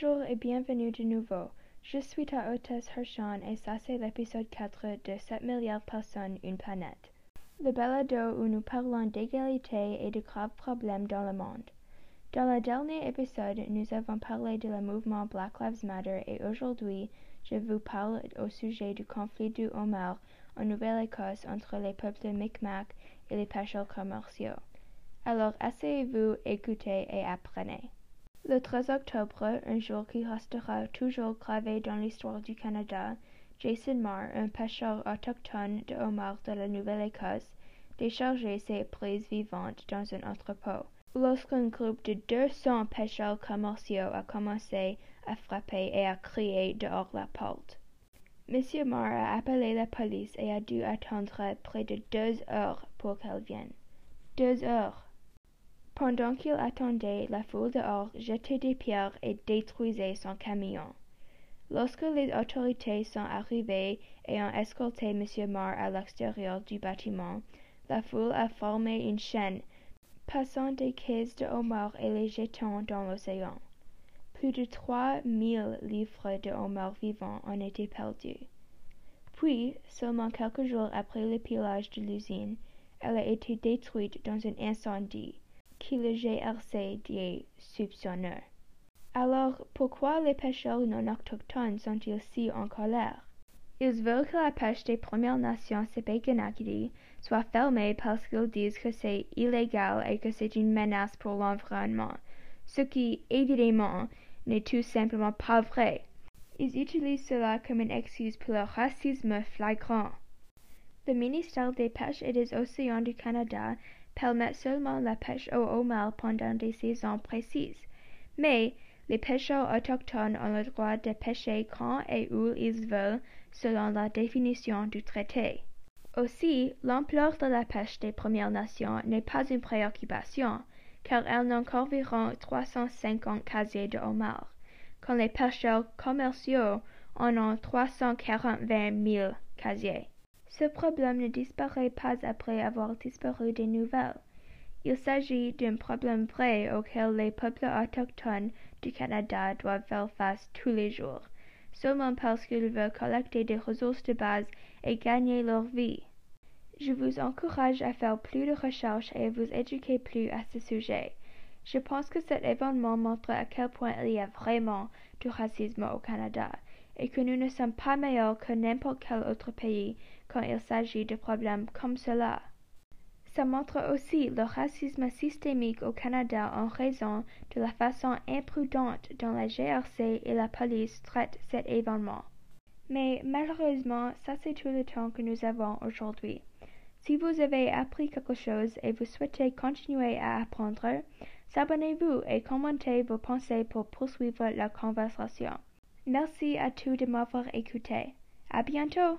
Bonjour et bienvenue de nouveau. Je suis ta hôtesse Hershon et ça c'est l'épisode 4 de 7 milliards personnes, une planète. Le balado où nous parlons d'égalité et de graves problèmes dans le monde. Dans le dernier épisode, nous avons parlé de le mouvement Black Lives Matter et aujourd'hui, je vous parle au sujet du conflit du homard en Nouvelle-Écosse entre les peuples Mi'kmaq et les pêcheurs commerciaux. Alors asseyez-vous, écoutez et apprenez. Le 13 octobre, un jour qui restera toujours gravé dans l'histoire du Canada, Jason Marr, un pêcheur autochtone de homards de la Nouvelle-Écosse, déchargeait ses prises vivantes dans un entrepôt, lorsqu'un groupe de 200 pêcheurs commerciaux a commencé à frapper et à crier dehors la porte. Monsieur Marr a appelé la police et a dû attendre près de deux heures pour qu'elle vienne. Deux heures. Pendant qu'il attendait, la foule dehors jetait des pierres et détruisait son camion. Lorsque les autorités sont arrivées ont escorté M. Marr à l'extérieur du bâtiment, la foule a formé une chaîne, passant des caisses de homards et les jetant dans l'océan. Plus de trois mille livres de homards vivants ont été perdus. Puis, seulement quelques jours après le pillage de l'usine, elle a été détruite dans un incendie le GRC. Alors, pourquoi les pêcheurs non autochtones sont-ils si en colère? Ils veulent que la pêche des Premières Nations Sepekenakidi soit fermée parce qu'ils disent que c'est illégal et que c'est une menace pour l'environnement, ce qui, évidemment, n'est tout simplement pas vrai. Ils utilisent cela comme une excuse pour le racisme flagrant. Le ministère des Pêches et des Océans du Canada permet seulement la pêche au homard pendant des saisons précises, mais les pêcheurs autochtones ont le droit de pêcher quand et où ils veulent selon la définition du traité. Aussi, l'ampleur de la pêche des Premières Nations n'est pas une préoccupation, car elles n'ont qu'environ 350 casiers de homards, quand les pêcheurs commerciaux en ont 340 000 casiers. Ce problème ne disparaît pas après avoir disparu des nouvelles. Il s'agit d'un problème vrai auquel les peuples autochtones du Canada doivent faire face tous les jours, seulement parce qu'ils veulent collecter des ressources de base et gagner leur vie. Je vous encourage à faire plus de recherches et à vous éduquer plus à ce sujet. Je pense que cet événement montre à quel point il y a vraiment du racisme au Canada et que nous ne sommes pas meilleurs que n'importe quel autre pays quand il s'agit de problèmes comme cela. Ça montre aussi le racisme systémique au Canada en raison de la façon imprudente dont la GRC et la police traitent cet événement. Mais malheureusement, ça c'est tout le temps que nous avons aujourd'hui. Si vous avez appris quelque chose et vous souhaitez continuer à apprendre, abonnez-vous et commentez vos pensées pour poursuivre la conversation. Merci à tous de m'avoir écouté. À bientôt!